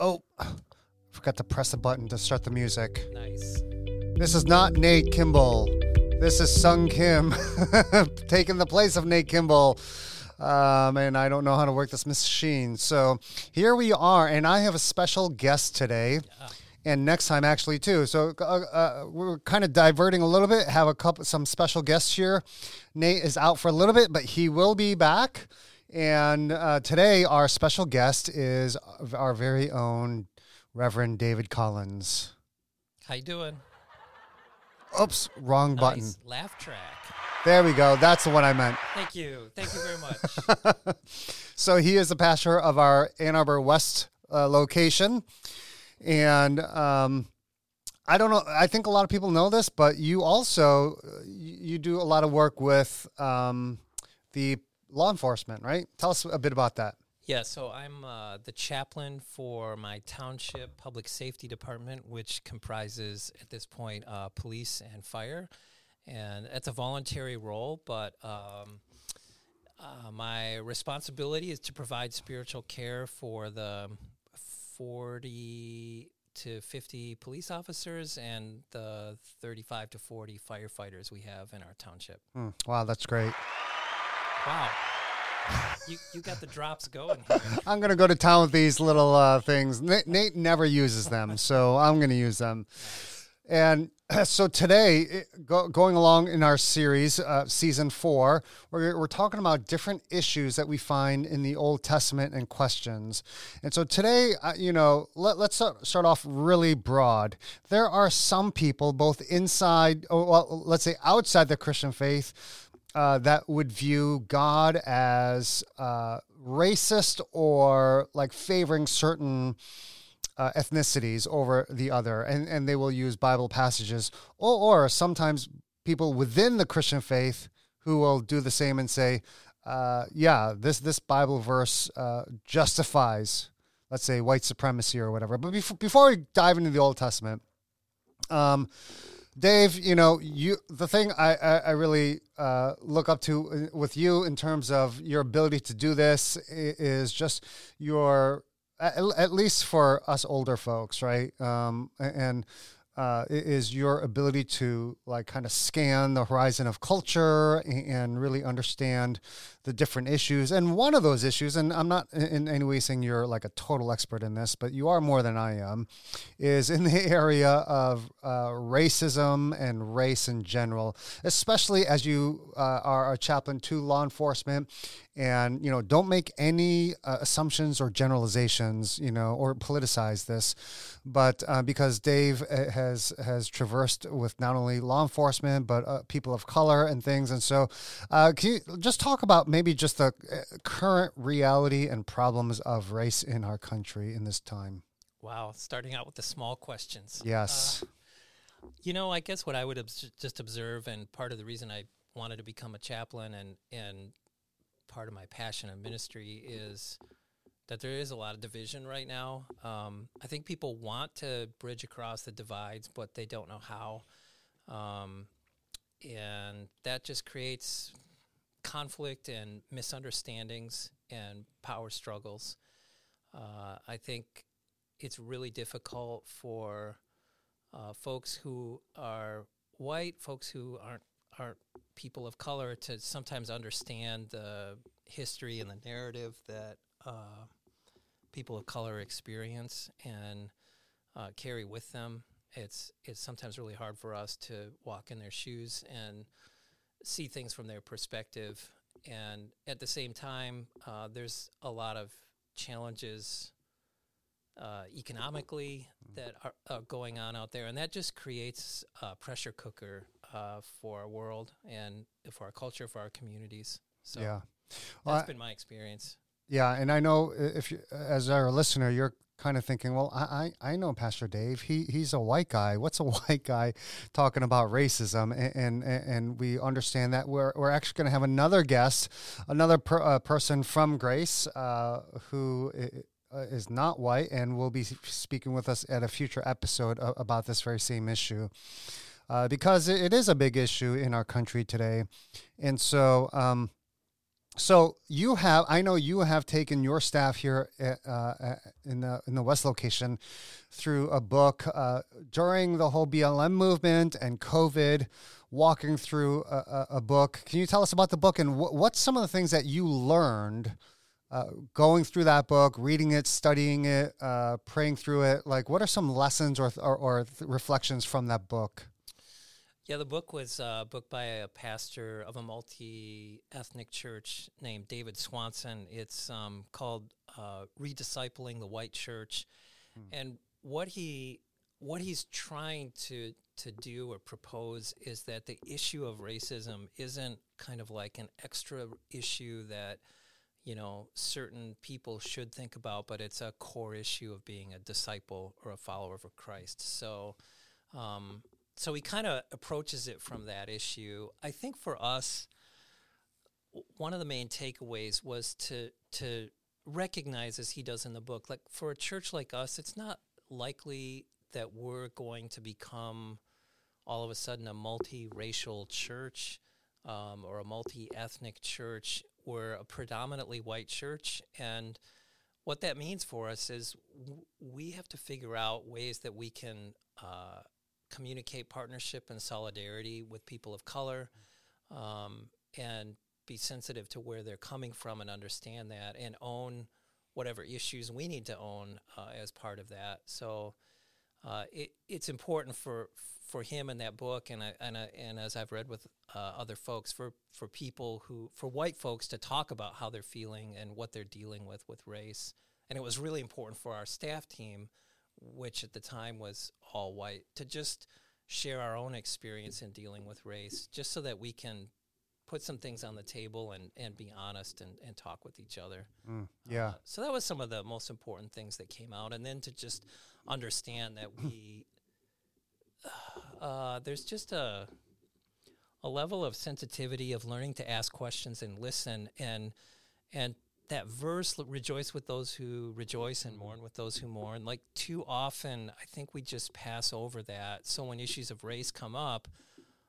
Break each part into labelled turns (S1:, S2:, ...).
S1: Oh, forgot to press the button to start the music.
S2: Nice.
S1: This is not Nate Kimball. This is Sung Kim taking the place of Nate Kimball. Um, and I don't know how to work this machine. So here we are, and I have a special guest today.
S2: Yeah.
S1: And next time, actually, too. So uh, uh, we're kind of diverting a little bit. Have a couple, some special guests here. Nate is out for a little bit, but he will be back. And uh, today, our special guest is our very own Reverend David Collins.
S2: How you doing?
S1: Oops, wrong button.
S2: Nice laugh track.
S1: There we go. That's the one I meant.
S2: Thank you. Thank you very much.
S1: So he is the pastor of our Ann Arbor West uh, location, and um, I don't know. I think a lot of people know this, but you also uh, you you do a lot of work with um, the law enforcement, right? Tell us a bit about that.
S2: yeah, so I'm uh, the chaplain for my township public safety department, which comprises at this point uh, police and fire, and it's a voluntary role, but. Um, uh, my responsibility is to provide spiritual care for the 40 to 50 police officers and the 35 to 40 firefighters we have in our township.
S1: Hmm, wow, that's great.
S2: Wow. you, you got the drops going here.
S1: I'm gonna go to town with these little uh, things. Nate, Nate never uses them, so I'm gonna use them. And so today, it- go, going along in our series, uh, season four, we're, we're talking about different issues that we find in the Old Testament and questions. And so today, uh, you know, let, let's start, start off really broad. There are some people, both inside, oh, well, let's say outside the Christian faith, uh, that would view God as uh, racist or like favoring certain uh, ethnicities over the other, and, and they will use Bible passages, or, or sometimes people within the Christian faith who will do the same and say, uh, yeah, this this Bible verse uh, justifies, let's say, white supremacy or whatever. But before, before we dive into the Old Testament, um, Dave, you know, you the thing I I, I really uh, look up to uh, with you in terms of your ability to do this is just your at, at least for us older folks, right? Um, and uh, is your ability to like kind of scan the horizon of culture and really understand the different issues. And one of those issues, and I'm not in- any way saying you're like a total expert in this, but you are more than I am, is in the area of uh, racism and race in general, especially as you uh, are a chaplain to law enforcement. And you know, don't make any uh, assumptions or generalizations, you know, or politicize this. But uh, because Dave uh, has has traversed with not only law enforcement but uh, people of color and things, and so uh, can you just talk about maybe just the uh, current reality and problems of race in our country in this time?
S2: Wow, starting out with the small questions.
S1: Yes.
S2: You know, I guess what I would obs- just observe, and part of the reason I wanted to become a chaplain and, and part of my passion in ministry is that there is a lot of division right now. Um, I think people want to bridge across the divides, but they don't know how. Um, and that just creates conflict and misunderstandings and power struggles. Uh, I think it's really difficult for uh, folks who are white, folks who aren't aren't people of color, to sometimes understand the history and the narrative that uh, people of color experience and uh, carry with them. It's it's sometimes really hard for us to walk in their shoes and see things from their perspective. And at the same time, uh, there's a lot of challenges uh, economically that are uh, going on out there, and that just creates a pressure cooker uh, for our world and for our culture, for our communities. So
S1: yeah.
S2: that's
S1: Well, I-
S2: been my experience.
S1: Yeah, and I know if you, as our listener, you're kind of thinking, well, I, I I know Pastor Dave. He he's a white guy. What's a white guy talking about racism? And and, and we understand that we're we're actually going to have another guest, another per, uh, person from Grace uh, who. uh, is not white and will be speaking with us at a future episode about this very same issue uh, because it, is a big issue in our country today and so um, so you have, I know you have taken your staff here at, uh, in the in the West location through a book uh, during the whole BLM movement and COVID, walking through a, a, a, book. Can you tell us about the book and wh- what's some of the things that you learned uh, going through that book, reading it, studying it, uh, praying through it? Like, what are some lessons or or, or reflections from that book?
S2: Yeah, the book was a book by a pastor of a multi ethnic church named David Swanson. It's um, called uh, Rediscipling the White Church. Hmm. And what he what he's trying to to do or propose is that the issue of racism isn't kind of like an extra issue that you know certain people should think about, but it's a core issue of being a disciple or a follower of Christ. So um, so he kind of approaches it from that issue. I think for us, one of the main takeaways was to to recognize, as he does in the book, like for a church like us, it's not likely that we're going to become all of a sudden a multiracial church um, or a multi-ethnic church. We're a predominantly white church, and what that means for us is w- we have to figure out ways that we can uh, communicate partnership and solidarity with people of color um, and be sensitive to where they're coming from and understand that and own whatever issues we need to own uh, as part of that. So uh, it, it's important for for him in that book, and I, and I, and as I've read with uh, other folks, for for people who for white folks to talk about how they're feeling and what they're dealing with with race. And it was really important for our staff team which at the time was all white, to just share our own experience in dealing with race, just so that we can put some things on the table and, and be honest and, and talk with each other.
S1: Mm, yeah. Uh,
S2: so that was some of the most important things that came out. And then to just understand that we, uh, there's just a, a level of sensitivity of learning to ask questions and listen and, and that verse rejoice with those who rejoice and mourn with those who mourn. Like too often i think we just pass over that. So when issues of race come up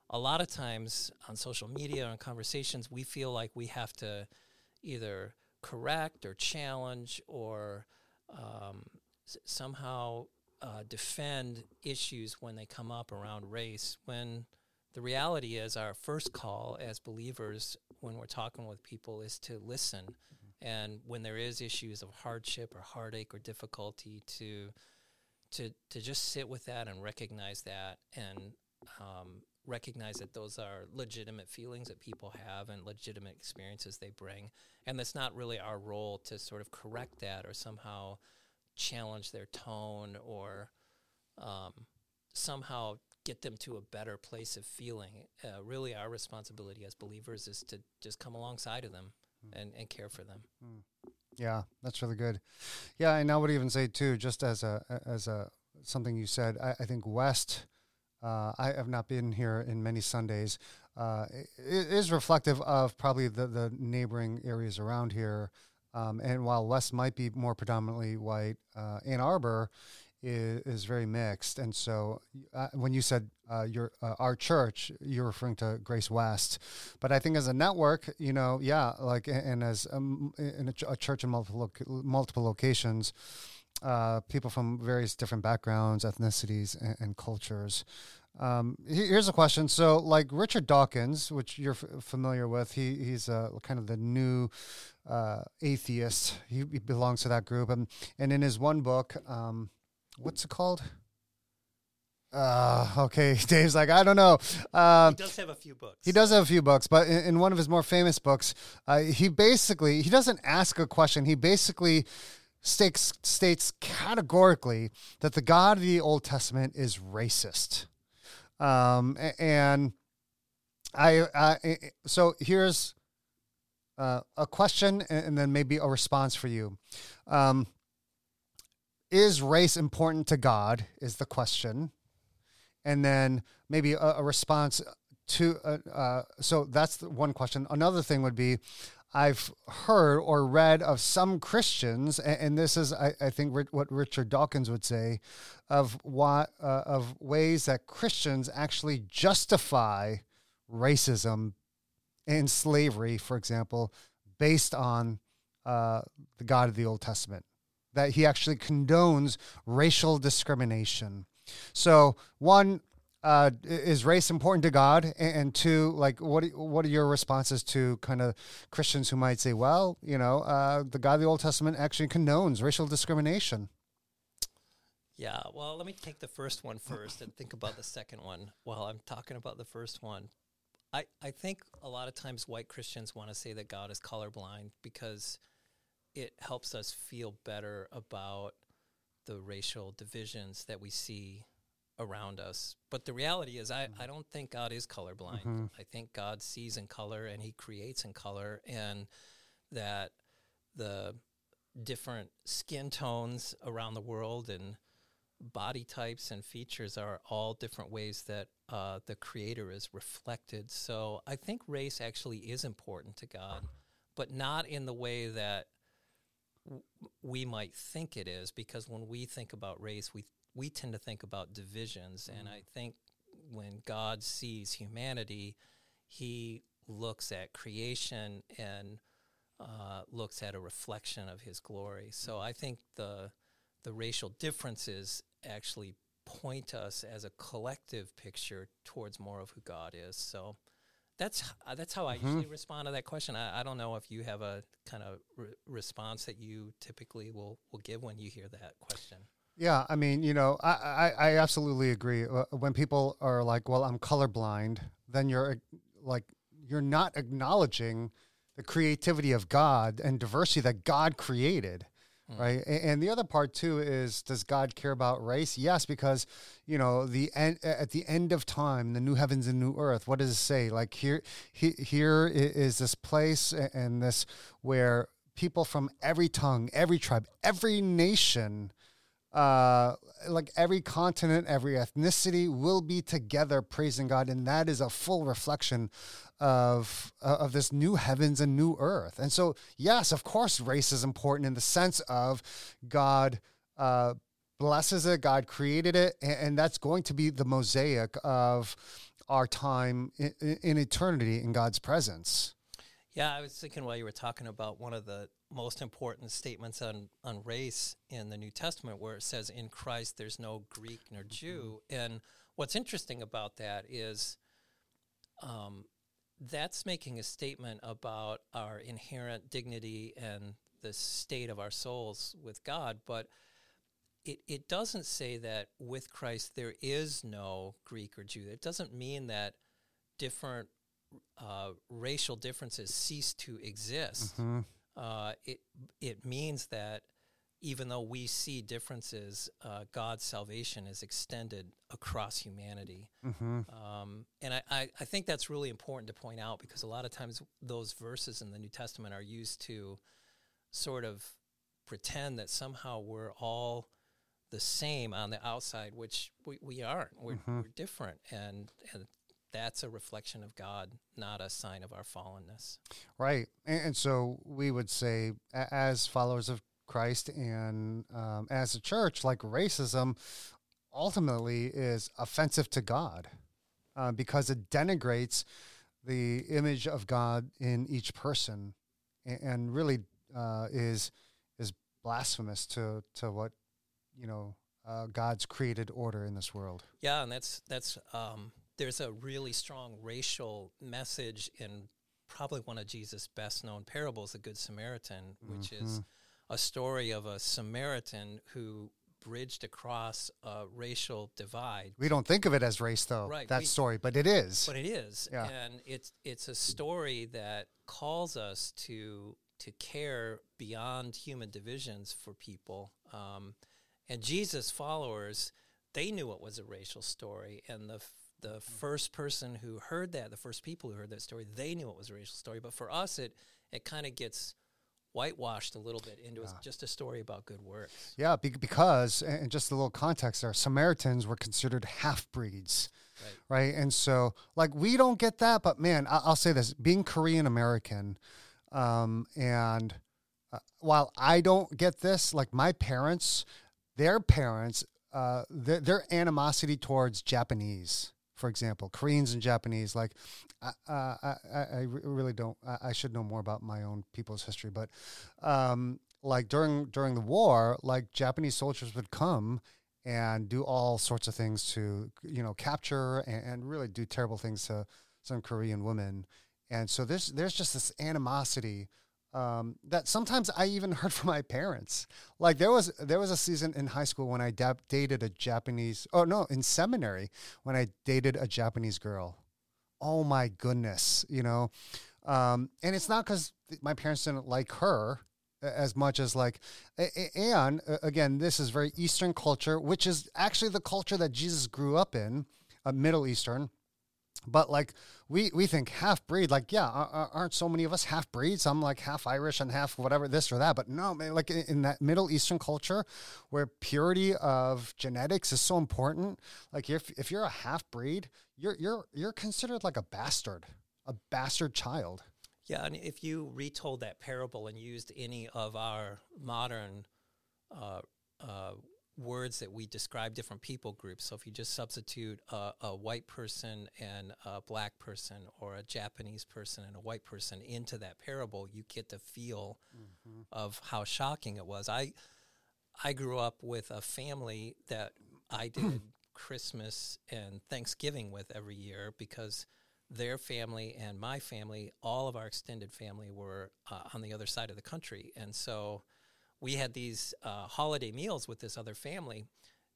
S2: a lot of times on social media or in conversations we feel like we have to either correct or challenge or um, s- somehow uh, defend issues when they come up around race when the reality is our first call as believers when we're talking with people is to listen and when there is issues of hardship or heartache or difficulty to to to just sit with that and recognize that and um, recognize that those are legitimate feelings that people have and legitimate experiences they bring. And that's not really our role to sort of correct that or somehow challenge their tone or um, somehow get them to a better place of feeling. Uh, really our responsibility as believers is to just come alongside of them and, and care for them. Mm.
S1: Yeah, that's really good. Yeah, and I would even say too, just as a as a something you said, I, I think West. Uh, I have not been here in many Sundays. Uh, it is reflective of probably the, the neighboring areas around here. Um, and while West might be more predominantly white, uh, Ann Arbor is, is very mixed. And so uh, when you said uh, your uh, our church, you're referring to Grace West. But I think as a network, you know, yeah, like and as um, in a, ch- a, church in multiple lo- multiple locations, uh, people from various different backgrounds, ethnicities, and, and cultures. Um, here's a question. So, like Richard Dawkins, which you're f- familiar with, he he's kind of the new uh, atheist. He, he, belongs to that group, and and in his one book, um, what's it called? Uh, okay, Dave's like, I don't know.
S2: Uh, he does have a few books.
S1: He does have a few books, but in, in one of his more famous books, uh, he basically he doesn't ask a question. He basically states states categorically that the God of the Old Testament is racist. Um, and I, I so here's uh, a question, and then maybe a response for you. Um, is race important to God? Is the question, and then maybe a, a response to. Uh, uh, so that's the one question. Another thing would be, I've heard or read of some Christians, and, and this is, I, I, think, what Richard Dawkins would say, of what uh, of ways that Christians actually justify racism and slavery, for example, based on uh, the God of the Old Testament, that he actually condones racial discrimination. So, one, uh, is race important to God? And, two, like, what what are your responses to kind of Christians who might say, well, you know, uh, the God of the Old Testament actually condones racial discrimination?
S2: Yeah, well, let me take the first one first and think about the second one while I'm talking about the first one. I, I think a lot of times white Christians want to say that God is colorblind because it helps us feel better about the racial divisions that we see around us. But the reality is, I, I don't think God is colorblind.
S1: Mm-hmm.
S2: I think God sees in color and He creates in color, and that the different skin tones around the world and body types and features are all different ways that uh, the creator is reflected. So I think race actually is important to God, but not in the way that w- we might think it is, because when we think about race, we we tend to think about divisions, mm-hmm. and I think when God sees humanity, He looks at creation and uh, looks at a reflection of His glory. So I think the the racial differences actually point us as a collective picture towards more of who God is. So that's uh, that's how I mm-hmm. usually respond to that question. I, I, don't know if you have a kind of re- response that you typically will will give when you hear that question.
S1: Yeah, I mean, you know, I, I, I absolutely agree. Uh, when people are like, "Well, I'm colorblind," then you're like, you're not acknowledging the creativity of God and diversity that God created. Mm. Right. And the other part too is does God care about race? Yes, because you know, the end at the end of time, the new heavens and new earth, what does it say? Like here he, here is this place and this where people from every tongue, every tribe, every nation uh like every continent every ethnicity will be together praising god and that is a full reflection of uh, of this new heavens and new earth. And so, yes, of course, race is important in the sense of God uh, blesses it, God created it, and, and, that's going to be the mosaic of our time in, in eternity in God's presence.
S2: Yeah, I was thinking while you were talking about one of the most important statements on, on race in the New Testament, where it says, In Christ there's no Greek nor Jew. Mm-hmm. And what's interesting about that is um, that's making a statement about our inherent dignity and the state of our souls with God, but it, it doesn't say that with Christ there is no Greek or Jew. It doesn't mean that different uh, racial differences cease to exist. Mm-hmm. Uh, it it means that even though we see differences, uh, God's salvation is extended across humanity. Mm-hmm. Um, and I, I, I, think that's really important to point out because a lot of times those verses in the New Testament are used to sort of pretend that somehow we're all the same on the outside, which we, we aren't. We're, mm-hmm. we're different. And, and that's a reflection of God, not a sign of our fallenness.
S1: Right. And, and so we would say, as followers of Christ and um, as a church, like racism, ultimately is offensive to God uh, because it denigrates the image of God in each person, and, and really uh, is is blasphemous to to what you know uh, God's created order in this world.
S2: Yeah, and that's that's um, there's a really strong racial message in probably one of Jesus' best known parables, the Good Samaritan, which mm-hmm. is a story of a Samaritan who bridged across a racial divide.
S1: We don't think of it as race, though. Right, that we, story, but it is.
S2: But it is, yeah. and it's it's a story that calls us to to care beyond human divisions for people. Um, and Jesus' followers, they knew it was a racial story, and the the first person who heard that, the first people who heard that story, they knew it was a racial story. But for us, it it kind of gets whitewashed a little bit into yeah. just a story about good works.
S1: Yeah, because and just a little context there, Samaritans were considered half breeds. Right. right. And so, like, we don't get that, but man, I- will say this being Korean American, um, and uh, while I don't get this, like, my parents, their parents, uh, their, their animosity towards Japanese for example, Koreans and Japanese. Like, uh, I, I, I really don't. I, I, should know more about my own people's history, but um, like during during the war, like Japanese soldiers would come and do all sorts of things to you know capture and, and really do terrible things to some Korean women. And so there's there's just this animosity um, that sometimes I even heard from my parents. Like there was there was a season in high school when I dated a Japanese. Oh no, in seminary when I dated a Japanese girl. Oh my goodness, you know, um, and it's not because my parents didn't like her as much as like and again this is very eastern culture which is actually the culture that jesus grew up in uh, middle eastern but like we we think half breed like yeah aren't so many of us half breeds? I'm like half irish and half whatever this or that. But no man, like in that middle eastern culture where purity of genetics is so important like if if you're a half breed you're you're you're considered like a bastard a bastard child.
S2: Yeah and if you retold that parable and used any of our modern uh, uh, words that we describe different people groups. So if you just substitute a, a, white person and a black person, or a Japanese person and a white person into that parable, you get the feel mm-hmm. of how shocking it was. I I grew up with a family that I did Christmas and Thanksgiving with every year because their family and my family, all of our extended family, were uh, on the other side of the country, and so we had these uh, holiday meals with this other family.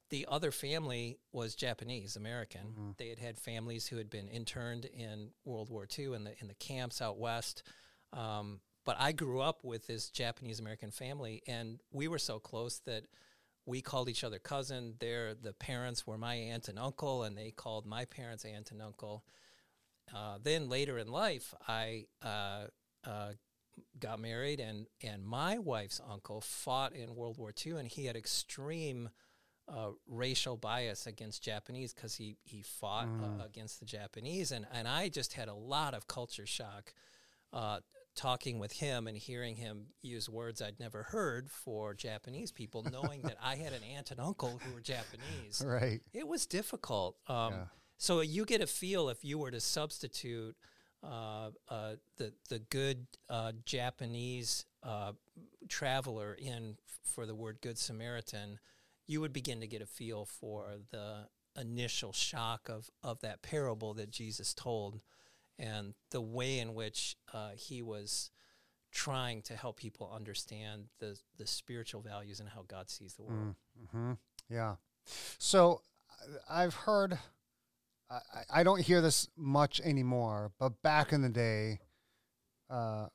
S2: The other family was Japanese American. Mm-hmm. They had had families who had been interned in World War II in the in the camps out west. Um, but I grew up with this Japanese American family, and we were so close that we called each other cousin. Their the parents were my aunt and uncle, and they called my parents aunt and uncle. Uh, then later in life, I uh, uh, got married, and and my wife's uncle fought in World War II, and he had extreme uh, racial bias against Japanese because he he fought uh, mm. uh, against the Japanese, and and I just had a lot of culture shock. Uh, talking with him and hearing him use words I'd never heard for Japanese people, knowing that I had an aunt and uncle who were Japanese.
S1: Right.
S2: It was difficult. Um, yeah. So you get a feel if you were to substitute the the good uh, Japanese uh, traveler in for the word Good Samaritan, you would begin to get a feel for the initial shock of of that parable that Jesus told, and the way in which uh, he was trying to help people understand the the spiritual values and how God sees the world.
S1: Mm, mm-hmm. Yeah. So I've heard I, I don't hear this much anymore, but back in the day, uh,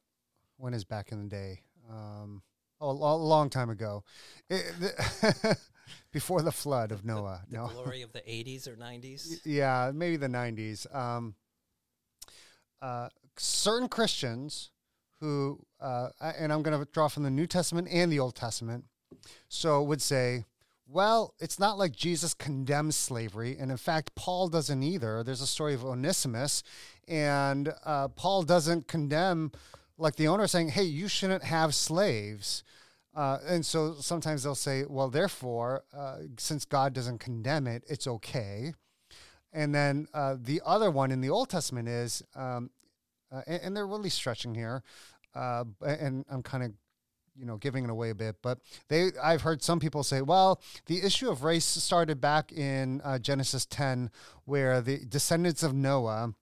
S1: when is back in the day? Um, oh, a long time ago, it, the before the flood of Noah.
S2: The, the no. glory of the 80s or 90s?
S1: Yeah, maybe the 90s. Um, uh, certain Christians who, uh, and I'm going to draw from the New Testament and the Old Testament, so would say, well, it's not like Jesus condemns slavery. And in fact, Paul doesn't either. There's a story of Onesimus, and uh, Paul doesn't condemn, like the owner saying, hey, you shouldn't have slaves. Uh, and so sometimes they'll say, well, therefore, uh, since God doesn't condemn it, it's okay. And then uh, the other one in the Old Testament is, um, uh, and, and, they're really stretching here, uh, and I'm kind of you know giving it away a bit but they i've heard some people say well the issue of race started back in uh, genesis 10 where the descendants of noah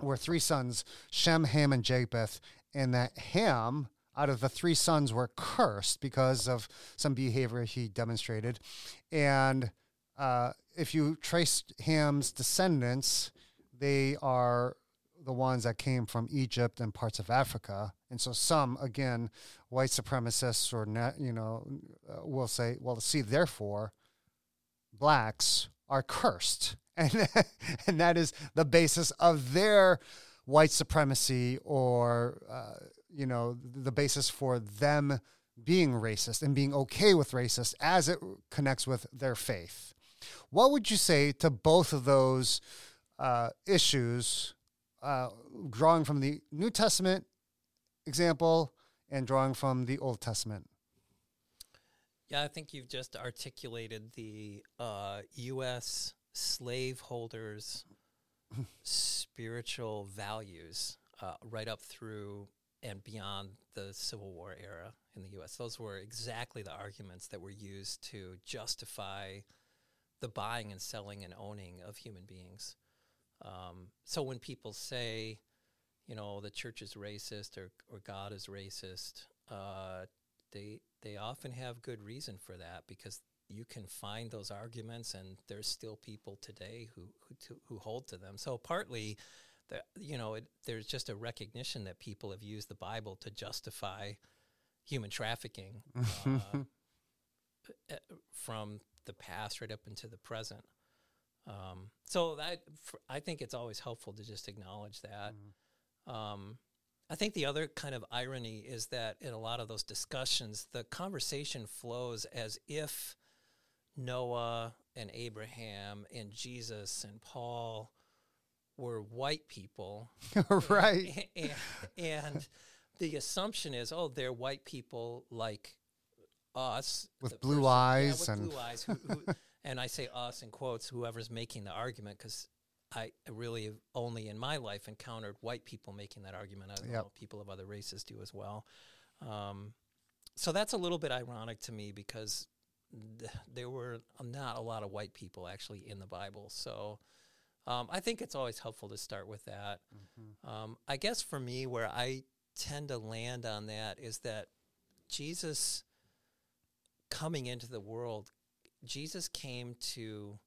S1: were three sons shem ham and japheth and that ham out of the three sons were cursed because of some behavior he demonstrated. And uh, if you trace ham's descendants they are the ones that came from Egypt and parts of Africa. And so some, again, white supremacists or, you know, uh, will say, well, see, therefore, blacks are cursed. And, and that is the basis of their white supremacy or, uh, you know, the basis for them being racist and being okay with racist as it connects with their faith. What would you say to both of those uh, issues uh, drawing from the New Testament example and drawing from the Old Testament.
S2: Yeah, I think you've just articulated the uh, U.S. slaveholders' spiritual values uh, right up through and beyond the Civil War era in the U.S. Those were exactly the arguments that were used to justify the buying and selling and owning of human beings. Um, so when people say, you know, the church is racist or, or God is racist, uh, they they often have good reason for that because you can find those arguments, and there's still people today who who, to, who hold to them. So partly, the, you know, it, there's just a recognition that people have used the Bible to justify human trafficking uh, from the past right up into the present. Um, so that I think it's always helpful to just acknowledge that. Mm. Um, I think the other kind of irony is that in a lot of those discussions, the conversation flows as if Noah and Abraham and Jesus and Paul were white people.
S1: right.
S2: And, and, and, the assumption is, oh, they're white people like us.
S1: With blue person, eyes.
S2: Yeah, with and blue eyes. Who, who, and I say us in quotes, whoever's making the argument, because I really only in my life encountered white people making that argument. I yep. know people of other races do as well. Um, so that's a little bit ironic to me because th- there were not a lot of white people actually in the Bible. So um, I think it's always helpful to start with that. Mm-hmm. Um, I guess for me, where I tend to land on that is that Jesus coming into the world, Jesus came to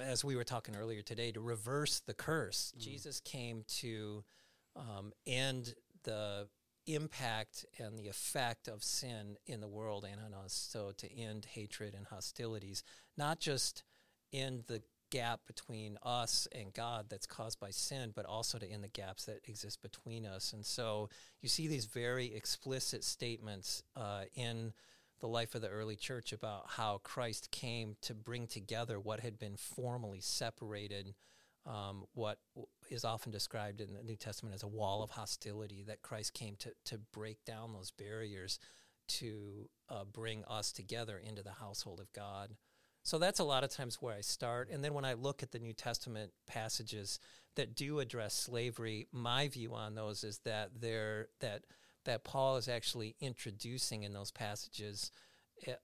S2: as we were talking earlier today, to reverse the curse. Mm. Jesus came to um, end the impact and the effect of sin in the world and on us. So to end hatred and hostilities, not just end the gap between us and God that's caused by sin, but also to end the gaps that exist between us. And so you see these very explicit statements uh, in the life of the early church about how Christ came to bring together what had been formally separated, um, what is often described in the New Testament as a wall of hostility, that Christ came to, to break down those barriers to uh, bring us together into the household of God. So that's a lot of times where I start. And then when I look at the New Testament passages that do address slavery, my view on those is that they're that that Paul is actually introducing in those passages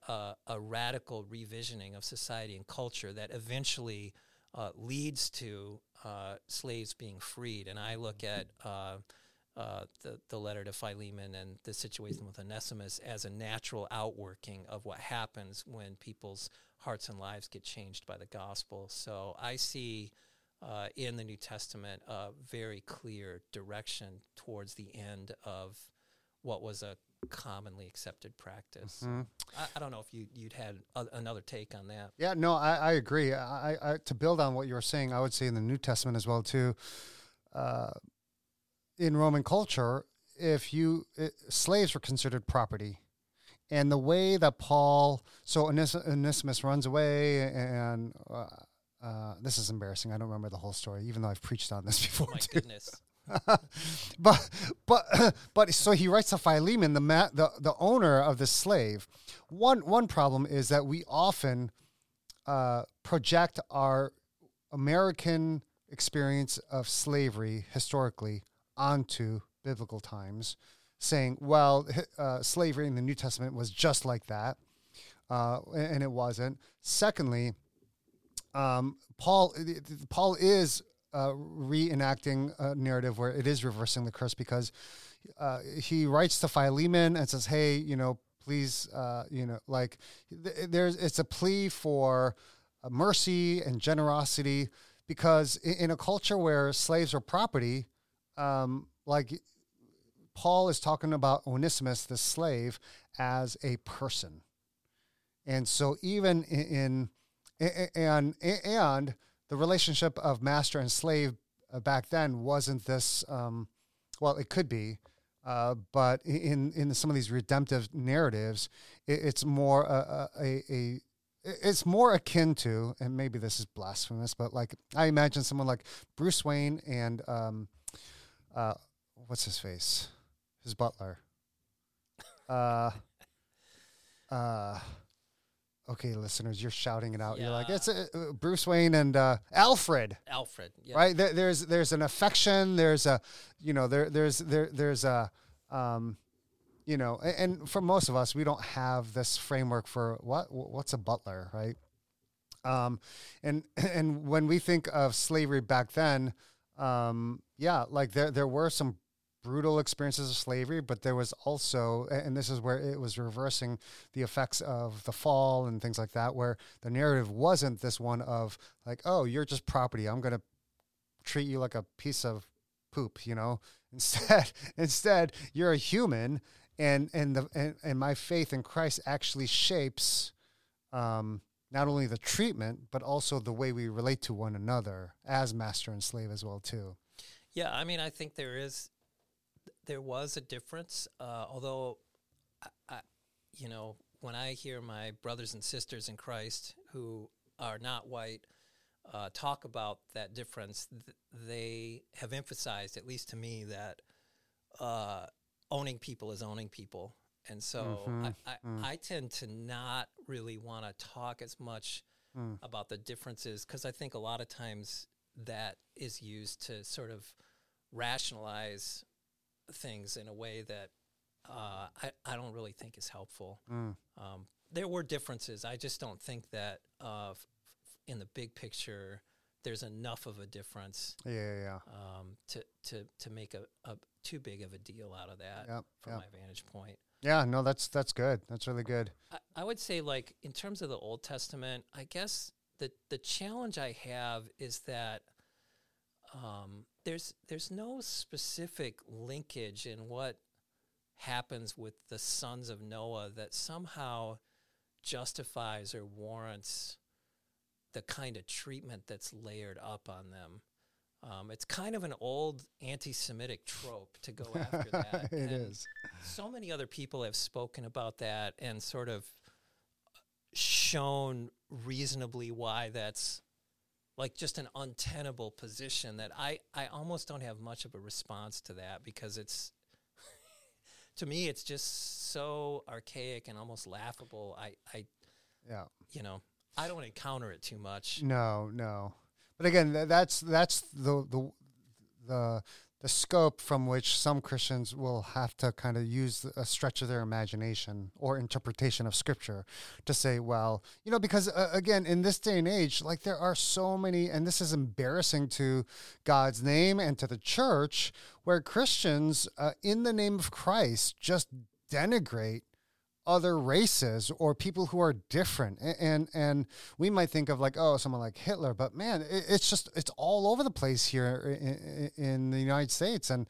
S2: a, a radical revisioning of society and culture that eventually uh, leads to uh, slaves being freed. And I look at uh, uh, the, the letter to Philemon and the situation with Onesimus as a natural outworking of what happens when people's hearts and lives get changed by the gospel. So I see uh, in the New Testament a very clear direction towards the end of what was a commonly accepted practice. Mm-hmm. I, I, don't know if you you'd had a, another take on that.
S1: Yeah, no, I, I agree. I, I, to build on what you were saying, I would say in the New Testament as well too. Uh, in Roman culture, if you it, slaves were considered property, and the way that Paul, so Onesimus runs away, and uh, uh, this is embarrassing. I don't remember the whole story, even though I've preached on this before.
S2: Oh my too. goodness.
S1: but but but so he writes to Philemon, the ma- the the owner of the slave. One one problem is that we often uh, project our American experience of slavery historically onto biblical times, saying, "Well, uh, slavery in the New Testament was just like that," uh, and it wasn't. Secondly, um, Paul Paul is uh, reenacting a narrative where it is reversing the curse because uh, he writes to Philemon and says, "Hey, you know, please, uh, you know, like th- there's it's a plea for uh, mercy and generosity because in, in, a culture where slaves are property, um, like." Paul is talking about Onesimus, the slave, as a person, and so even in, in and and the relationship of master and slave uh, back then wasn't this. Um, well, it could be, uh, but in in some of these redemptive narratives, it, it's more a, a, a it's more akin to, and maybe this is blasphemous, but like I imagine someone like Bruce Wayne and um, uh, what's his face, his butler, uh, uh, okay, listeners, you're shouting it out. You're like, it's uh, uh, Bruce Wayne and uh, Alfred,
S2: Alfred, yeah.
S1: right? There, there's there's an affection. There's a, you know, there there's there there's a, um, you know, a- and for most of us, we don't have this framework for what what's a butler, right? Um, and and when we think of slavery back then, um, yeah, like there there were some brutal experiences of slavery, but there was also, and this is where it was reversing the effects of the fall and things like that, where the narrative wasn't this one of like, oh, you're just property. I'm gonna treat you like a piece of poop, you know. Instead, instead, you're a human, and and the and, and my faith in Christ actually shapes um, not only the treatment but also the way we relate to one another as master and slave as well too.
S2: Yeah, I mean, I think there is, there was a difference. Uh, although, I, I, you know, when I hear my brothers and sisters in Christ who are not white uh, talk about that difference, th- they have emphasized, at least to me, that uh, owning people is owning people. And so
S1: Mhm,
S2: I, I, I tend to not really want to talk as much
S1: Mm.
S2: about the differences because I think a lot of times that is used to sort of rationalize things in a way that uh, I, I don't really think is helpful.
S1: Mm.
S2: Um, there were differences. I just don't think that uh, f- f- in the big picture there's enough of a difference
S1: Yeah, yeah, yeah.
S2: um, to, to, to make a, a too big of a deal out of that
S1: Yep,
S2: from
S1: yep.
S2: my vantage point.
S1: Yeah, no, that's that's good. That's really good.
S2: I, I would say like in terms of the Old Testament, I guess the the challenge I have is that um, there's there's no specific linkage in what happens with the sons of Noah that somehow justifies or warrants the kind of treatment that's layered up on them. Um, it's kind of an old anti-Semitic trope to go after that.
S1: it is.
S2: so many other people have spoken about that and sort of shown reasonably why that's like just an untenable position that I, I almost don't have much of a response to that because it's to me it's just so archaic and almost laughable. I, I
S1: Yeah.
S2: you know, I don't encounter it too much.
S1: No, no. But again, th- that's that's the the the the scope from which some Christians will have to kind of use a stretch of their imagination or interpretation of Scripture to say, well, you know, because uh, again, in this day and age, like there are so many, and this is embarrassing to God's name and to the church, where Christians, uh, in the name of Christ, just denigrate other races or people who are different. And and we might think of like oh someone like hitler but man it, it's just it's all over the place here in, in the united states. And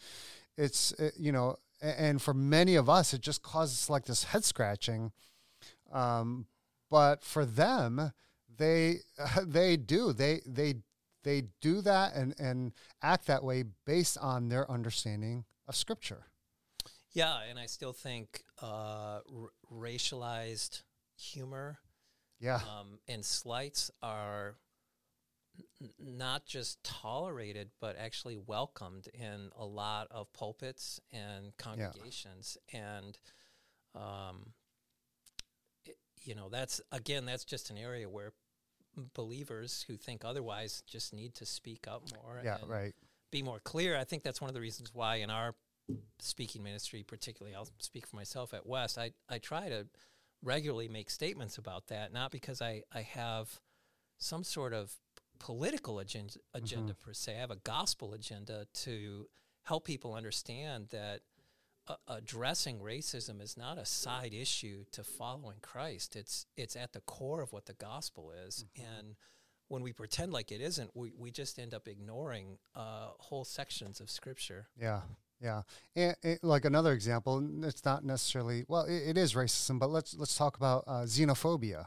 S1: it's uh, you know and for many of us it just causes like this head scratching. Um but for them they they do they they they do that and and act that way based on their understanding of scripture.
S2: Yeah, and I still think uh, r- racialized humor
S1: yeah
S2: um, and slights are n- not just tolerated, but actually welcomed in a lot of pulpits and congregations. And, um, it, you know, that's again, that's just an area where believers who think otherwise just need to speak up more.
S1: yeah
S2: and
S1: right
S2: be more clear. I think that's one of the reasons why in our speaking ministry, particularly, I'll speak for myself at West, I, I try to regularly make statements about that, not because I, I have some sort of political agenda, agenda per se. I have a gospel agenda to help people understand that uh, addressing racism is not a side issue to following Christ. It's it's at the core of what the gospel is, and when we pretend like it isn't, we, we just end up ignoring uh, whole sections of scripture.
S1: Yeah, yeah. And, and like another example, it's not necessarily well, it, it is racism, but let's let's talk about uh, xenophobia.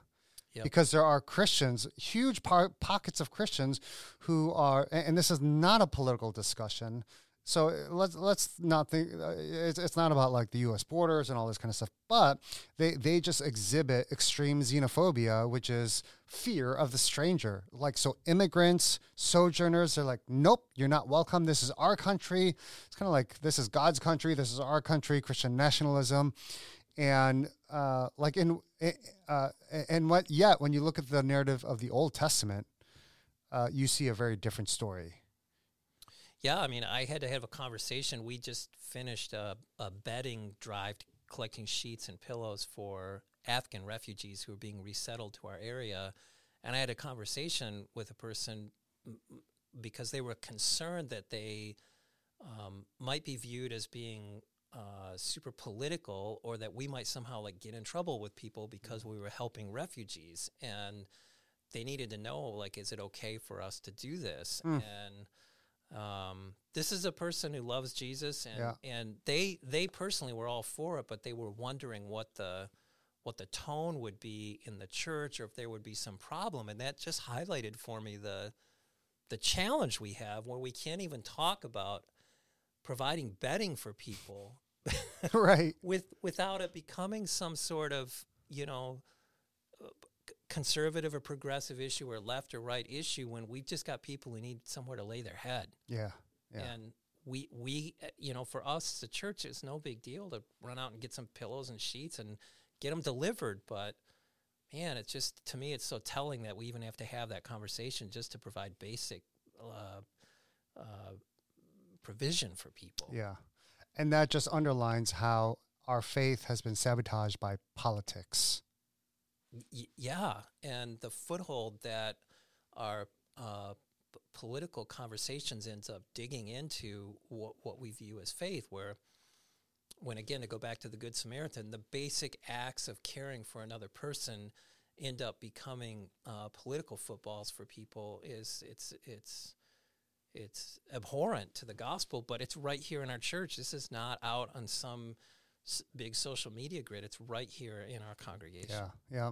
S2: Yep.
S1: Because there are Christians, huge par- pockets of Christians who are, and, and this is not a political discussion. So uh, let's let's not think uh, it's, it's not about like the U.S. borders and all this kind of stuff, but they they just exhibit extreme xenophobia, which is fear of the stranger. Like so, immigrants, sojourners, they're like, nope, you're not welcome. This is our country. It's kind of like this is God's country. This is our country. Christian nationalism, and uh, like in uh, and what yet when you look at the narrative of the Old Testament, uh, you see a very different story.
S2: Yeah, I mean, I had to have a conversation. We just finished a, a bedding drive collecting sheets and pillows for Afghan refugees who are being resettled to our area. And I had a conversation with a person because they were concerned that they um, might be viewed as being uh, super political or that we might somehow like get in trouble with people because we were helping refugees and they needed to know like is it okay for us to do this mm. and um, this is a person who loves jesus and, yeah. and they they personally were all for it but they were wondering what the what the tone would be in the church or if there would be some problem and that just highlighted for me the the challenge we have where we can't even talk about providing bedding for people
S1: right
S2: with without it becoming some sort of you know conservative or progressive issue or left or right issue when we've just got people who need somewhere to lay their head
S1: yeah,
S2: yeah. and we we you know for us the church it's no big deal to run out and get some pillows and sheets and get them delivered. But man, it's just to me, it's so telling that we even have to have that conversation just to provide basic uh, uh, provision for people.
S1: Yeah, and that just underlines how our faith has been sabotaged by politics.
S2: Yeah, and the foothold that our uh, p- political conversations ends up digging into what, what we view as faith, where when again to go back to the good samaritan the basic acts of caring for another person end up becoming uh, political footballs for people is it's it's it's abhorrent to the gospel but it's right here in our church. This is not out on some big social media grid it's right here in our congregation
S1: yeah yeah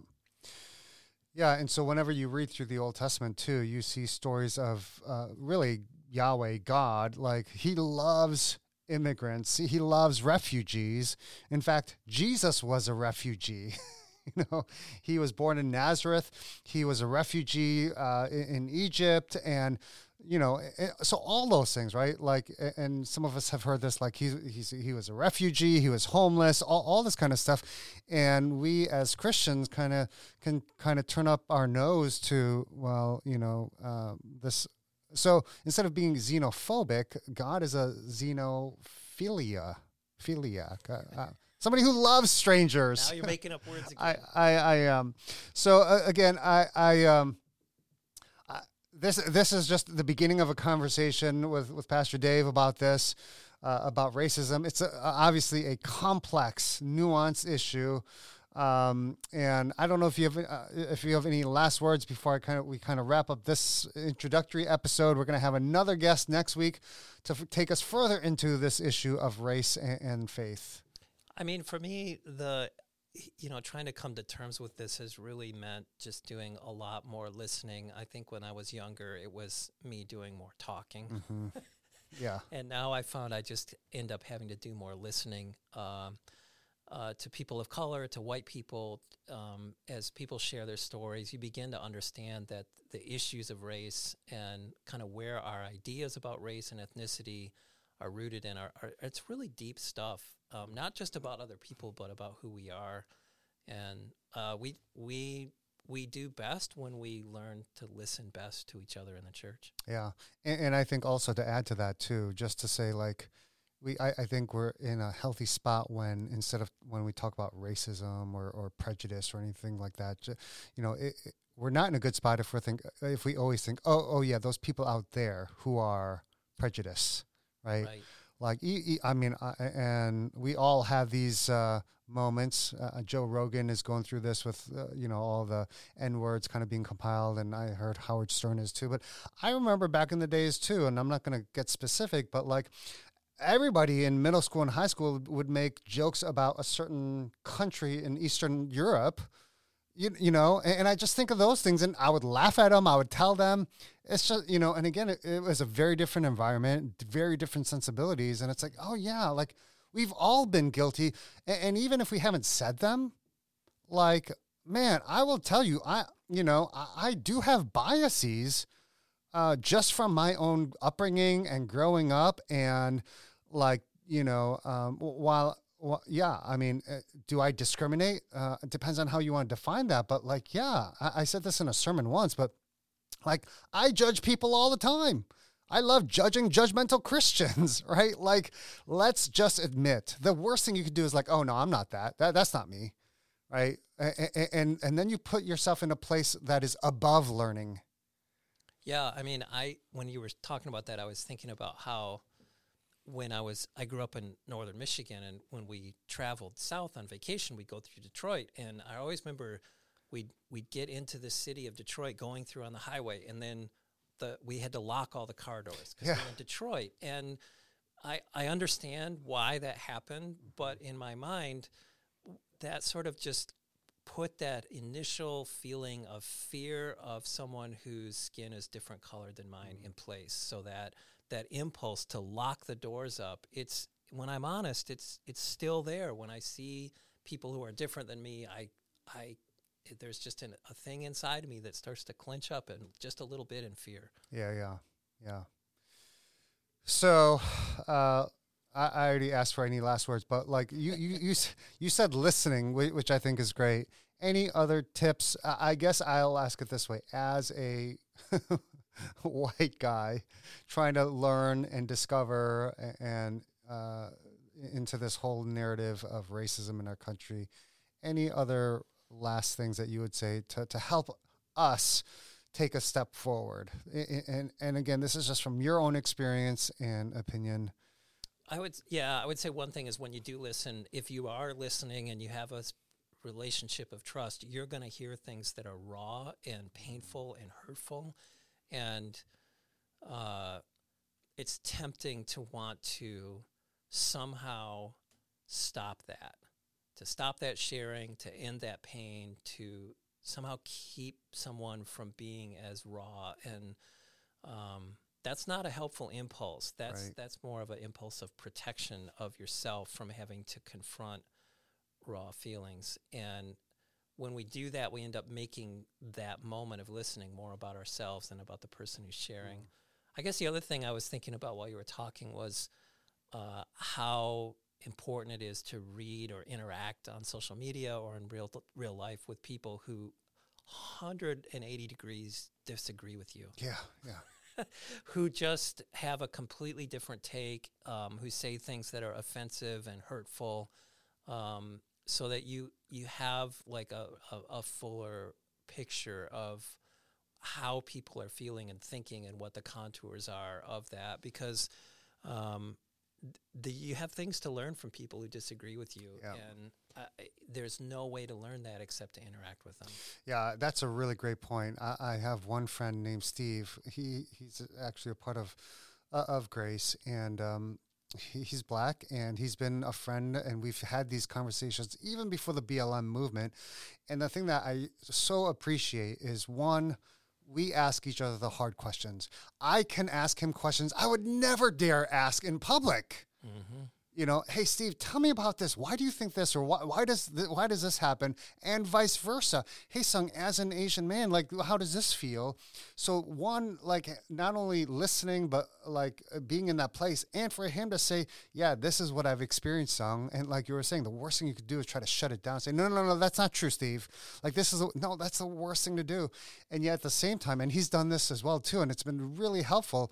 S1: yeah and so whenever you read through the old testament too you see stories of uh, really yahweh god like he loves immigrants. He loves refugees. In fact, Jesus was a refugee. you know, he was born in Nazareth. He was a refugee uh, in, in, Egypt, and you know, so all those things, right? Like, and some of us have heard this, like he he's, he was a refugee, he was homeless, all, all this kind of stuff, and we as Christians kind of can kind of turn up our nose to, well, you know, uh, this so instead of being xenophobic, God is a xenophilia, philiac. Uh, uh, somebody who loves strangers.
S2: Now you're making up words again.
S1: I, I, I um. So uh, again, I, I um. This this is just the beginning of a conversation with with Pastor Dave about this, uh, about racism. It's a, obviously a complex, nuanced issue. Um, and I don't know if you have uh, if you have any last words before I kind of we kind of wrap up this introductory episode. We're going to have another guest next week to f- take us further into this issue of race and, and faith.
S2: I mean, for me, the you know trying to come to terms with this has really meant just doing a lot more listening. I think when I was younger, it was me doing more talking.
S1: Mm-hmm. Yeah,
S2: and now I found I just end up having to do more listening. Um, uh, to people of color, to white people, um, as people share their stories, you begin to understand that the issues of race and kind of where our ideas about race and ethnicity are rooted in are, are it's really deep stuff. Um, not just about other people, but about who we are, and uh, we we we do best when we learn to listen best to each other in the church.
S1: Yeah, and, and I think also to add to that too, just to say like we I, I think we're in a healthy spot when instead of when we talk about racism or, or prejudice or anything like that, you know, it, it, we're not in a good spot if we think if we always think, oh, oh yeah, those people out there who are prejudiced, right? right. Like, I mean, and we all have these uh, moments. Uh, Joe Rogan is going through this with, uh, you know, all the N words kind of being compiled, and I heard Howard Stern is too. But I remember back in the days too, and I'm not going to get specific, but like everybody in middle school and high school would make jokes about a certain country in Eastern Europe. You, you know, and, and I just think of those things and I would laugh at them. I would tell them. It's just, you know, and again, it, it was a very different environment, very different sensibilities. And it's like, oh, yeah, like we've all been guilty. And, and even if we haven't said them, like, man, I will tell you, I, you know, I, I do have biases uh, just from my own upbringing and growing up, and like you know, um, while well, yeah. I mean, uh, do I discriminate? Uh, it depends on how you want to define that. But like, yeah, I, I said this in a sermon once, but like, I judge people all the time. I love judging judgmental Christians, right? Like, let's just admit the worst thing you could do is like, oh no, I'm not that. That that's not me, right? And and, and then you put yourself in a place that is above learning.
S2: Yeah, I mean, I when you were talking about that, I was thinking about how when I was I grew up in northern Michigan, and when we traveled south on vacation, we'd go through Detroit, and I always remember we'd we'd get into the city of Detroit, going through on the highway, and then the we had to lock all the car doors because
S1: Yeah.
S2: we're in Detroit, and I I understand why that happened, but in my mind, that sort of just put that initial feeling of fear of someone whose skin is different color than mine mm. in place so that that impulse to lock the doors up it's when i'm honest it's it's still there when i see people who are different than me i i there's just an, a thing inside of me that starts to clench up and just a little bit in fear
S1: Yeah, yeah, yeah. So, uh, I, I already asked for any last words, but like you, you, you, you said listening, which I think is great. Any other tips? I I guess I'll ask it this way: as a white guy trying to learn and discover and uh, into this whole narrative of racism in our country, any other last things that you would say to to help us take a step forward? I- And and again, this is just from your own experience and opinion.
S2: I would, yeah, I would say one thing is when you do listen, if you are listening and you have a relationship of trust, you're going to hear things that are raw and painful and hurtful, and uh, it's tempting to want to somehow stop that, to stop that sharing, to end that pain, to somehow keep someone from being as raw and um, that's not a helpful impulse. That's
S1: Right.
S2: that's more of an impulse of protection of yourself from having to confront raw feelings. And when we do that, we end up making that moment of listening more about ourselves than about the person who's sharing. I guess the other thing I was thinking about while you were talking was uh, how important it is to read or interact on social media or in real real life with people who 180 degrees disagree with you.
S1: Yeah, yeah,
S2: who just have a completely different take, um, who say things that are offensive and hurtful, um, so that you you have like a, a, a fuller picture of how people are feeling and thinking and what the contours are of that because um, the, you have things to learn from people who disagree with you
S1: Yeah.
S2: and uh, there's no way to learn that except to interact with them
S1: yeah. That's a really great point. I, I have one friend named Steve. He he's actually a part of uh, of Grace, and um, he's black, and he's been a friend, and we've had these conversations even before the BLM movement. And the thing that I so appreciate is one. We ask each other the hard questions. I can ask him questions I would never dare ask in public.
S2: mm-hmm.
S1: You know, hey Steve, tell me about this. Why do you think this, or why, why does th- why does this happen, and vice versa? Hey, Sung, as an Asian man, like, how does this feel? So one, like, not only listening, but like uh, being in that place, and for him to say, yeah, this is what I've experienced, Sung, and like you were saying, the worst thing you could do is try to shut it down. Say, no, no, no, no, that's not true, Steve. Like this is no, that's the worst thing to do. And yet at the same time, and he's done this as well too, and it's been really helpful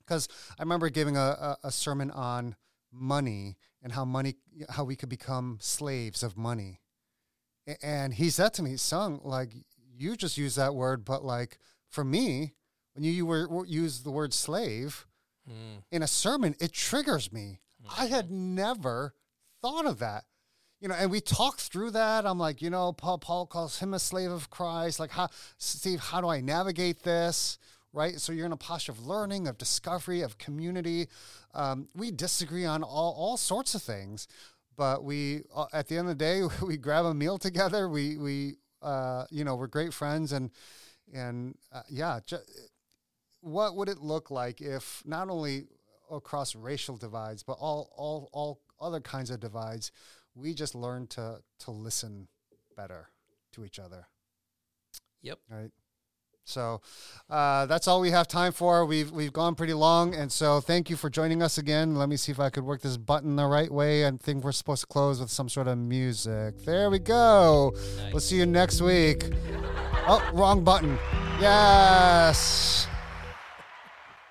S1: because I remember giving a, a, a sermon on money and how money how we could become slaves of money. And he said to me Sung like you just use that word but like for me when you, you were use the word slave
S2: mm.
S1: in a sermon it triggers me. I had never thought of that. You know and we talked through that. I'm like you know paul paul calls him a slave of christ. Like how steve how do i navigate this right? So you're in a posture of learning of discovery of community. Um, we disagree on all, all sorts of things but we uh, at the end of the day we grab a meal together. We we uh, you know we're great friends and and uh, yeah ju- what would it look like if not only across racial divides but all all all other kinds of divides we just learn to to listen better to each other?
S2: Yep.
S1: right So uh, that's all we have time for. We've we've gone pretty long, and so thank you for joining us again. Let me see if I could work this button the right way. I think we're supposed to close with some sort of music. There we go.
S2: Nice.
S1: We'll see you next week. Oh, wrong button. Yes.